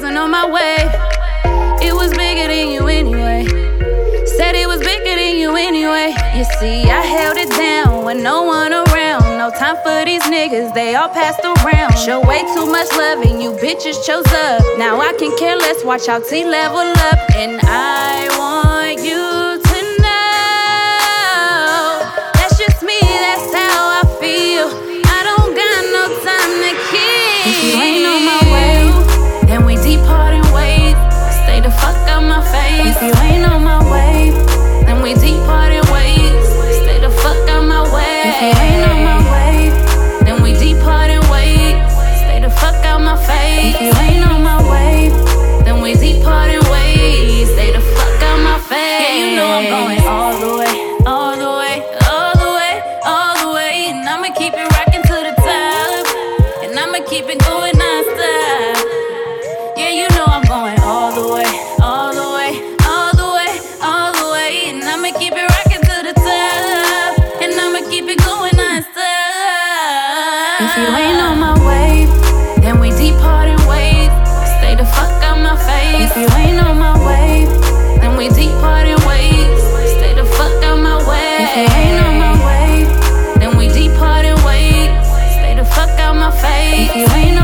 wasn't on my way. It was bigger than you anyway. Said it was bigger than you anyway. You see, I held it down when no one around. No time for these niggas, they all passed around. Show way too much love and you bitches chose up. Now I can care less, watch out T level up. And I want. Keep it going nonstop. Yeah, you know I'm going all the way, all the way, all the way, all the way, and I'ma keep it rocking to the top, and I'ma keep it going nonstop. If you ain't on my wave, then we depart. your. If you ain't